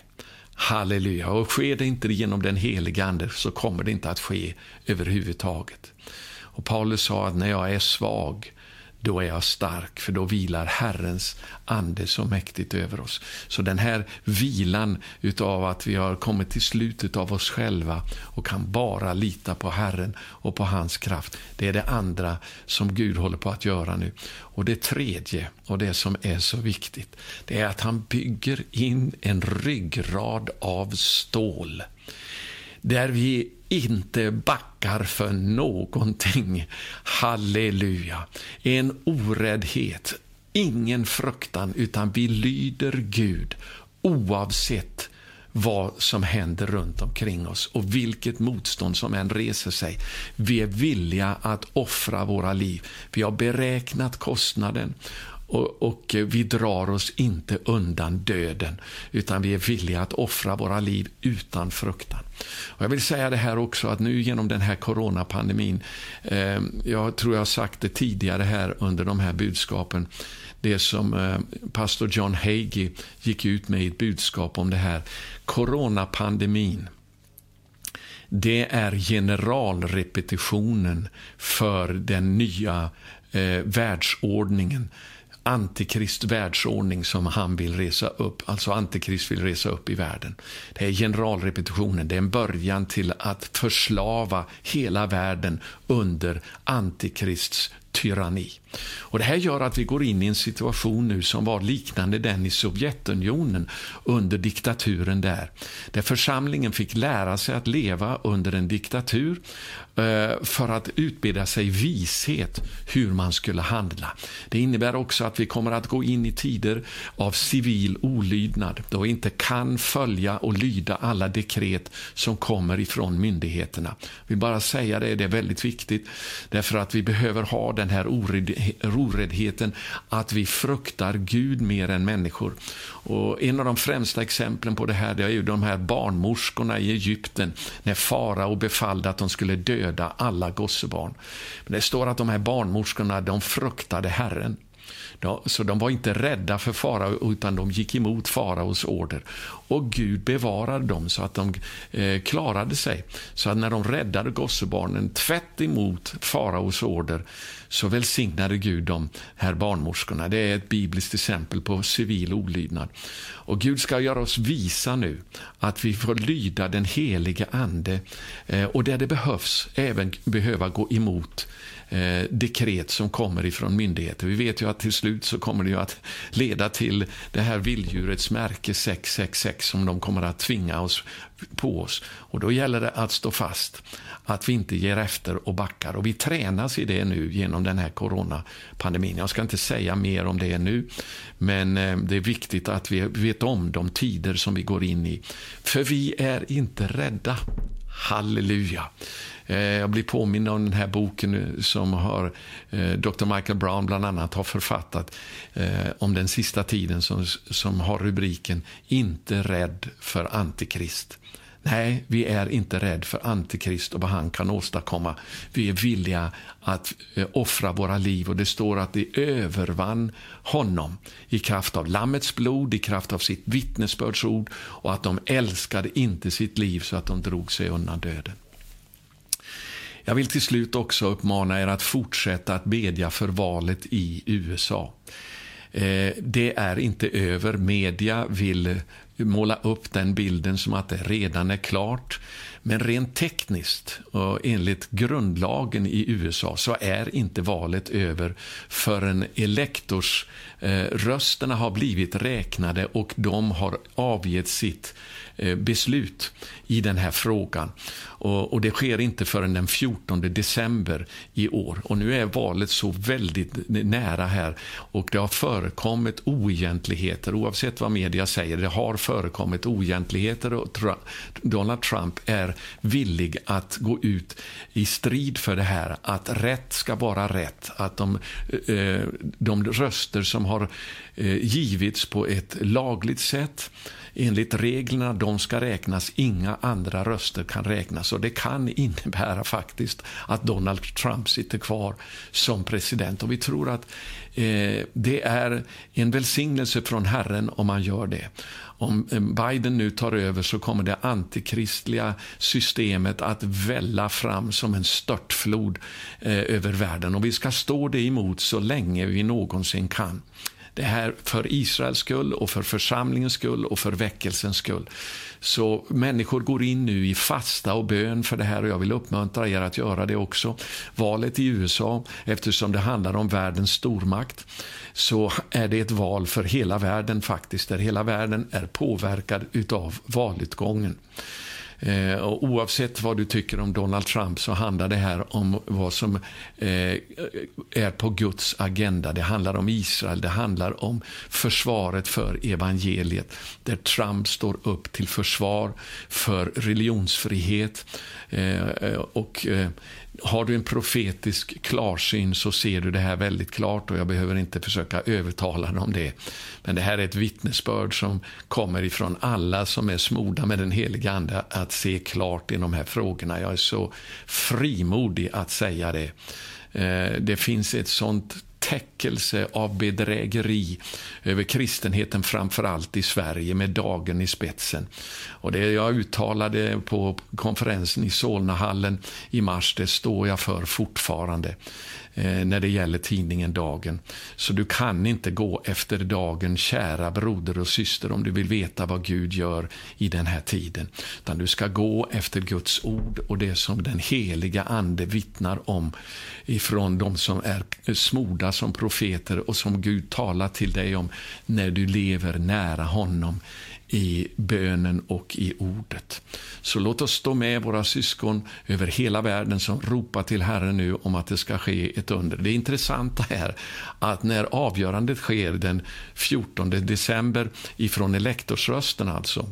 Halleluja. Och sker det inte genom den heliga Ande så kommer det inte att ske överhuvudtaget. Och Paulus sa att när jag är svag då är jag stark, för då vilar Herrens ande så mäktigt över oss. Så den här vilan utav att vi har kommit till slutet av oss själva och kan bara lita på Herren och på hans kraft, det är det andra som Gud håller på att göra nu. Och det tredje, och det som är så viktigt, det är att han bygger in en ryggrad av stål där vi inte backar för någonting. Halleluja. En oräddhet, ingen fruktan, utan vi lyder Gud oavsett vad som händer runt omkring oss och vilket motstånd som än reser sig. Vi är villiga att offra våra liv. Vi har beräknat kostnaden och, och, vi drar oss inte undan döden, utan vi är villiga att offra våra liv utan fruktan. Och jag vill säga det här också, att nu genom den här coronapandemin, eh, jag tror jag har sagt det tidigare här under de här budskapen, det som eh, pastor John Hagee gick ut med i ett budskap om det här. Coronapandemin, det är generalrepetitionen för den nya eh, världsordningen antikrist världsordning som han vill resa upp, alltså antikrist vill resa upp i världen. Det är generalrepetitionen, det är en början till att förslava hela världen under antikrists tyranni. Och Det här gör att vi går in i en situation nu som var liknande den i Sovjetunionen under diktaturen där. Där församlingen fick lära sig att leva under en diktatur Eh, för att utbilda sig vishet hur man skulle handla. Det innebär också att vi kommer att gå in i tider av civil olydnad då vi inte kan följa och lyda alla dekret som kommer ifrån myndigheterna. Jag vill bara säga det, det är väldigt viktigt därför att vi behöver ha den här oräddheten att vi fruktar Gud mer än människor. Och en av de främsta exemplen på det här det är ju de här barnmorskorna i Egypten när farao befallde att de skulle döda alla gossebarn. Men det står att de här barnmorskorna de fruktade Herren. Så de var inte rädda för farao, utan de gick emot faraos order. Och Gud bevarade dem så att de eh, klarade sig. Så att när de räddade gossebarnen tvätt emot faraos order så välsignade Gud de här barnmorskorna. Det är ett bibliskt exempel på civil olydnad. Och Gud ska göra oss visa nu att vi får lyda den helige Ande eh, och där det behövs även behöva gå emot eh, dekret som kommer ifrån myndigheter. Vi vet ju att till slut så kommer det ju att leda till det här vilddjurets märke 666 som de kommer att tvinga oss på oss. Och då gäller det att stå fast, att vi inte ger efter och backar. Och vi tränas i det nu genom den här coronapandemin. Jag ska inte säga mer om det nu, men eh, det är viktigt att vi vet om de tider som vi går in i. För vi är inte rädda. Halleluja. Eh, jag blir påmind om den här boken eh, som har eh, Dr. Michael Brown bland annat har författat om den sista tiden som, som har rubriken Inte rädd för Antikrist. Nej, vi är inte rädd för Antikrist och vad han kan åstadkomma. Vi är villiga att offra våra liv och det står att de övervann honom i kraft av Lammets blod, i kraft av sitt vittnesbördsord och att de älskade inte sitt liv så att de drog sig undan döden. Jag vill till slut också uppmana er att fortsätta att bedja för valet i USA. Eh, det är inte över. Media vill måla upp den bilden som att det redan är klart. Men rent tekniskt och enligt grundlagen i USA så är inte valet över förrän elektorsrösterna eh, har blivit räknade och de har avgett sitt Eh, beslut i den här frågan. Och, och, Det sker inte förrän den 14 december i år. Och Nu är valet så väldigt nära här och det har förekommit oegentligheter. Oavsett vad media säger, det har förekommit oegentligheter och Donald Trump är villig att gå ut i strid för det här. Att rätt ska vara rätt. Att de, eh, de röster som har eh, givits på ett lagligt sätt enligt reglerna de ska räknas, inga andra röster kan räknas. Och Det kan innebära faktiskt att Donald Trump sitter kvar som president. Och Vi tror att eh, det är en välsignelse från Herren om man gör det. Om eh, Biden nu tar över så kommer det antikristliga systemet att välla fram som en störtflod eh, över världen. Och Vi ska stå det emot så länge vi någonsin kan. Det här för Israels skull och för församlingens skull och för väckelsens skull. Så människor går in nu i fasta och bön för det här och jag vill uppmuntra er att göra det också. Valet i USA, eftersom det handlar om världens stormakt, så är det ett val för hela världen faktiskt, där hela världen är påverkad utav valutgången. Eh, och oavsett vad du tycker om Donald Trump så handlar det här om vad som eh, är på Guds agenda. Det handlar om Israel, det handlar om försvaret för evangeliet. Där Trump står upp till försvar för religionsfrihet. Eh, och eh, har du en profetisk klarsyn så ser du det här väldigt klart och jag behöver inte försöka övertala dig om det. Men det här är ett vittnesbörd som kommer ifrån alla som är smorda med den heliga Ande att se klart i de här frågorna. Jag är så frimodig att säga det. Eh, det finns ett sånt täckelse av bedrägeri över kristenheten, framför allt i Sverige, med dagen i spetsen. Och det jag uttalade på konferensen i Solnahallen i mars, det står jag för fortfarande Eh, när det gäller tidningen Dagen. Så du kan inte gå efter dagen, kära broder och syster, om du vill veta vad Gud gör i den här tiden. Utan du ska gå efter Guds ord och det som den heliga Ande vittnar om ifrån de som är smorda som profeter och som Gud talar till dig om när du lever nära honom i bönen och i ordet. Så låt oss stå med våra syskon över hela världen som ropar till Herren nu om att det ska ske ett under. Det intressanta är att när avgörandet sker den 14 december ifrån elektorsrösten alltså,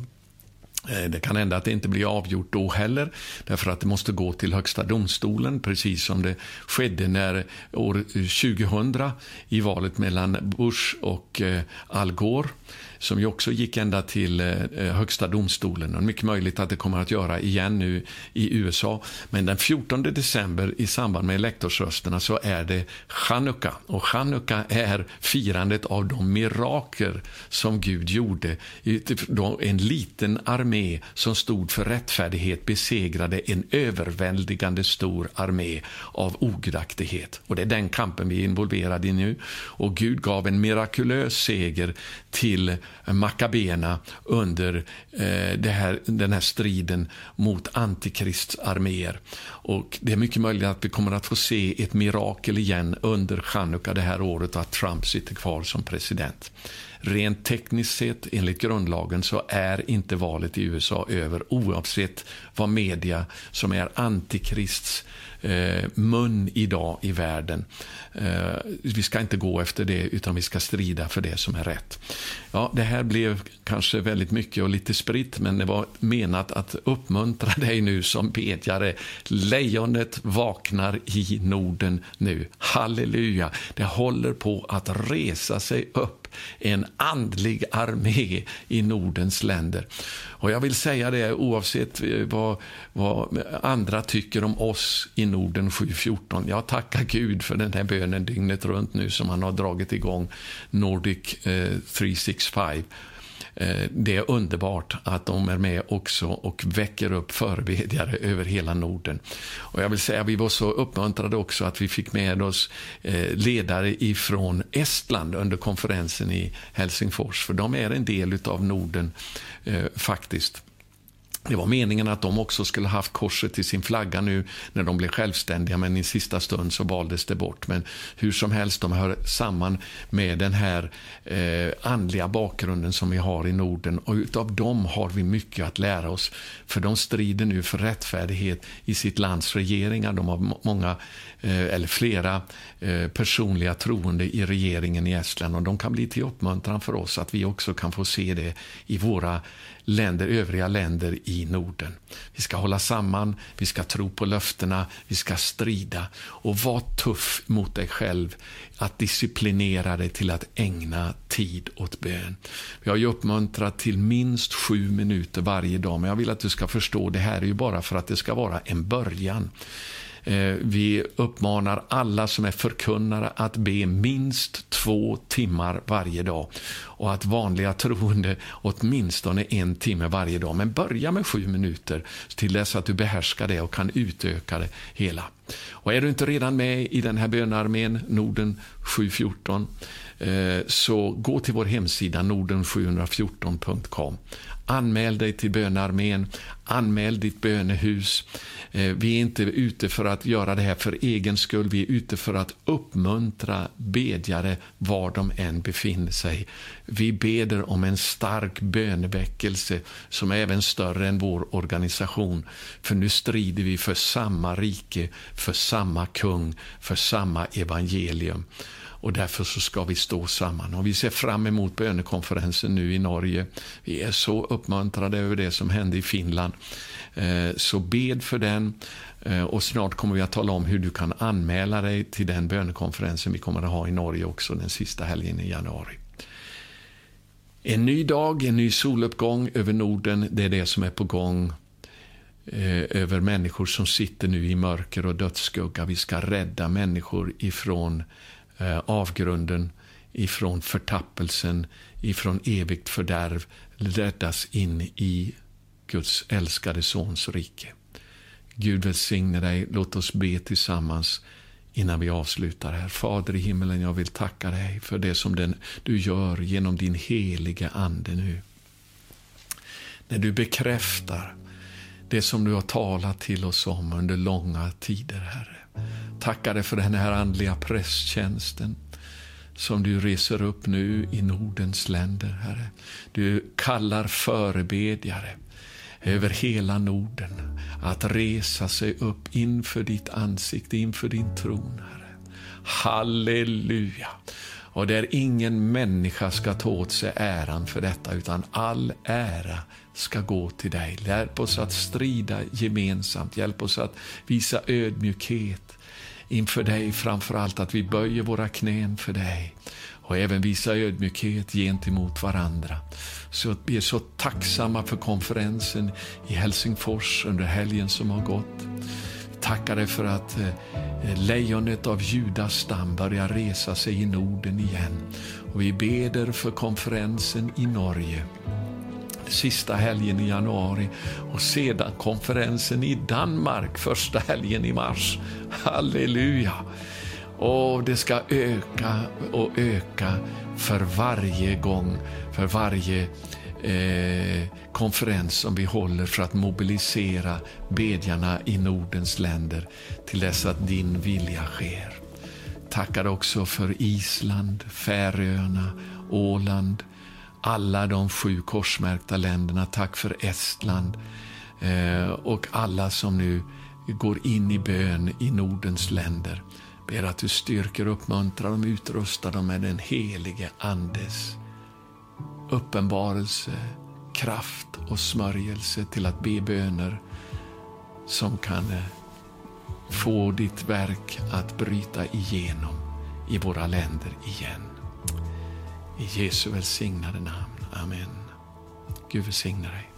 eh, det kan hända att det inte blir avgjort då heller, därför att det måste gå till Högsta domstolen, precis som det skedde när år 2000 i valet mellan Bush och eh, Al Gore som ju också gick ända till eh, eh, högsta domstolen. Och mycket möjligt att det kommer att göra igen nu i USA. Men den 14 december i samband med elektorsrösterna så är det chanukka. Och chanukka är firandet av de mirakel som Gud gjorde. Typ en liten armé som stod för rättfärdighet besegrade en överväldigande stor armé av ogudaktighet. Och det är den kampen vi är involverade i nu. Och Gud gav en mirakulös seger till Maccabena under eh, det här, den här striden mot Antikrists arméer. Och det är mycket möjligt att vi kommer att få se ett mirakel igen under Chanukka det här året att Trump sitter kvar som president. Rent tekniskt sett, enligt grundlagen, så är inte valet i USA över oavsett vad media som är antikrists eh, mun idag i världen. Eh, vi ska inte gå efter det, utan vi ska strida för det som är rätt. Ja, det här blev kanske väldigt mycket och lite spritt, men det var menat att uppmuntra <laughs> dig nu som bedjare. Lejonet vaknar i Norden nu. Halleluja! Det håller på att resa sig upp en andlig armé i Nordens länder. Och Jag vill säga det oavsett eh, vad, vad andra tycker om oss i Norden 714. Jag tackar Gud för den här bönen dygnet runt nu som han har dragit igång Nordic eh, 365 Eh, det är underbart att de är med också och väcker upp förebedjare över hela Norden. Och jag vill säga Vi var så uppmuntrade också att vi fick med oss eh, ledare ifrån Estland under konferensen i Helsingfors, för de är en del av Norden eh, faktiskt. Det var meningen att de också skulle haft korset i sin flagga nu när de blev självständiga, men i sista stund så valdes det bort. Men hur som helst, de hör samman med den här eh, andliga bakgrunden som vi har i Norden och utav dem har vi mycket att lära oss. För de strider nu för rättfärdighet i sitt lands regeringar. De har många, eh, eller flera, eh, personliga troende i regeringen i Estland och de kan bli till uppmuntran för oss att vi också kan få se det i våra länder, övriga länder i Norden. Vi ska hålla samman, vi ska tro på löftena, vi ska strida och var tuff mot dig själv att disciplinera dig till att ägna tid åt bön. Vi har ju uppmuntrat till minst sju minuter varje dag, men jag vill att du ska förstå, det här är ju bara för att det ska vara en början. Eh, vi uppmanar alla som är förkunnare att be minst två timmar varje dag och att vanliga troende åtminstone en timme varje dag. Men börja med sju minuter till dess att du behärskar det och kan utöka det hela. Och är du inte redan med i den här bönarmén, Norden 714, eh, så gå till vår hemsida norden714.com. Anmäl dig till bönarmén, anmäl ditt bönehus. Eh, vi är inte ute för att göra det här för egen skull, vi är ute för att uppmuntra bedjare var de än befinner sig. Vi beder om en stark böneväckelse som är även större än vår organisation. För nu strider vi för samma rike, för samma kung, för samma evangelium. Och därför så ska vi stå samman. Och vi ser fram emot bönekonferensen nu i Norge. Vi är så uppmuntrade över det som hände i Finland. Eh, så bed för den. Eh, och snart kommer vi att tala om hur du kan anmäla dig till den bönekonferensen vi kommer att ha i Norge också den sista helgen i januari. En ny dag, en ny soluppgång över Norden, det är det som är på gång eh, över människor som sitter nu i mörker och dödsskugga. Vi ska rädda människor ifrån eh, avgrunden, ifrån förtappelsen, ifrån evigt fördärv, räddas in i Guds älskade Sons rike. Gud välsigne dig. Låt oss be tillsammans innan vi avslutar här. Fader i himmelen, jag vill tacka dig för det som den, du gör genom din heliga Ande nu. När du bekräftar det som du har talat till oss om under långa tider, Herre. Tackar dig för den här andliga prästtjänsten som du reser upp nu i Nordens länder, Herre. Du kallar förebedjare över hela Norden att resa sig upp inför ditt ansikte, inför din tron, Herre. Halleluja! Och där ingen människa ska ta åt sig äran för detta, utan all ära ska gå till dig. Hjälp oss att strida gemensamt, hjälp oss att visa ödmjukhet inför dig, framför allt att vi böjer våra knän för dig och även visa ödmjukhet gentemot varandra. Så vi är så tacksamma för konferensen i Helsingfors under helgen som har gått. Tackar dig för att eh, lejonet av Judas stam börjar resa sig i Norden igen. Och vi beder för konferensen i Norge sista helgen i januari och sedan konferensen i Danmark första helgen i mars. Halleluja! Och det ska öka och öka för varje gång, för varje eh, konferens som vi håller för att mobilisera bedjarna i Nordens länder till dess att din vilja sker. Tackar också för Island, Färöarna, Åland, alla de sju korsmärkta länderna. Tack för Estland eh, och alla som nu går in i bön i Nordens länder. Ber att du styrker, uppmuntrar dem, utrustar dem med den helige Andes uppenbarelse, kraft och smörjelse till att be böner som kan eh, få ditt verk att bryta igenom i våra länder igen. I Jesu välsignade namn. Amen. Gud välsigne dig.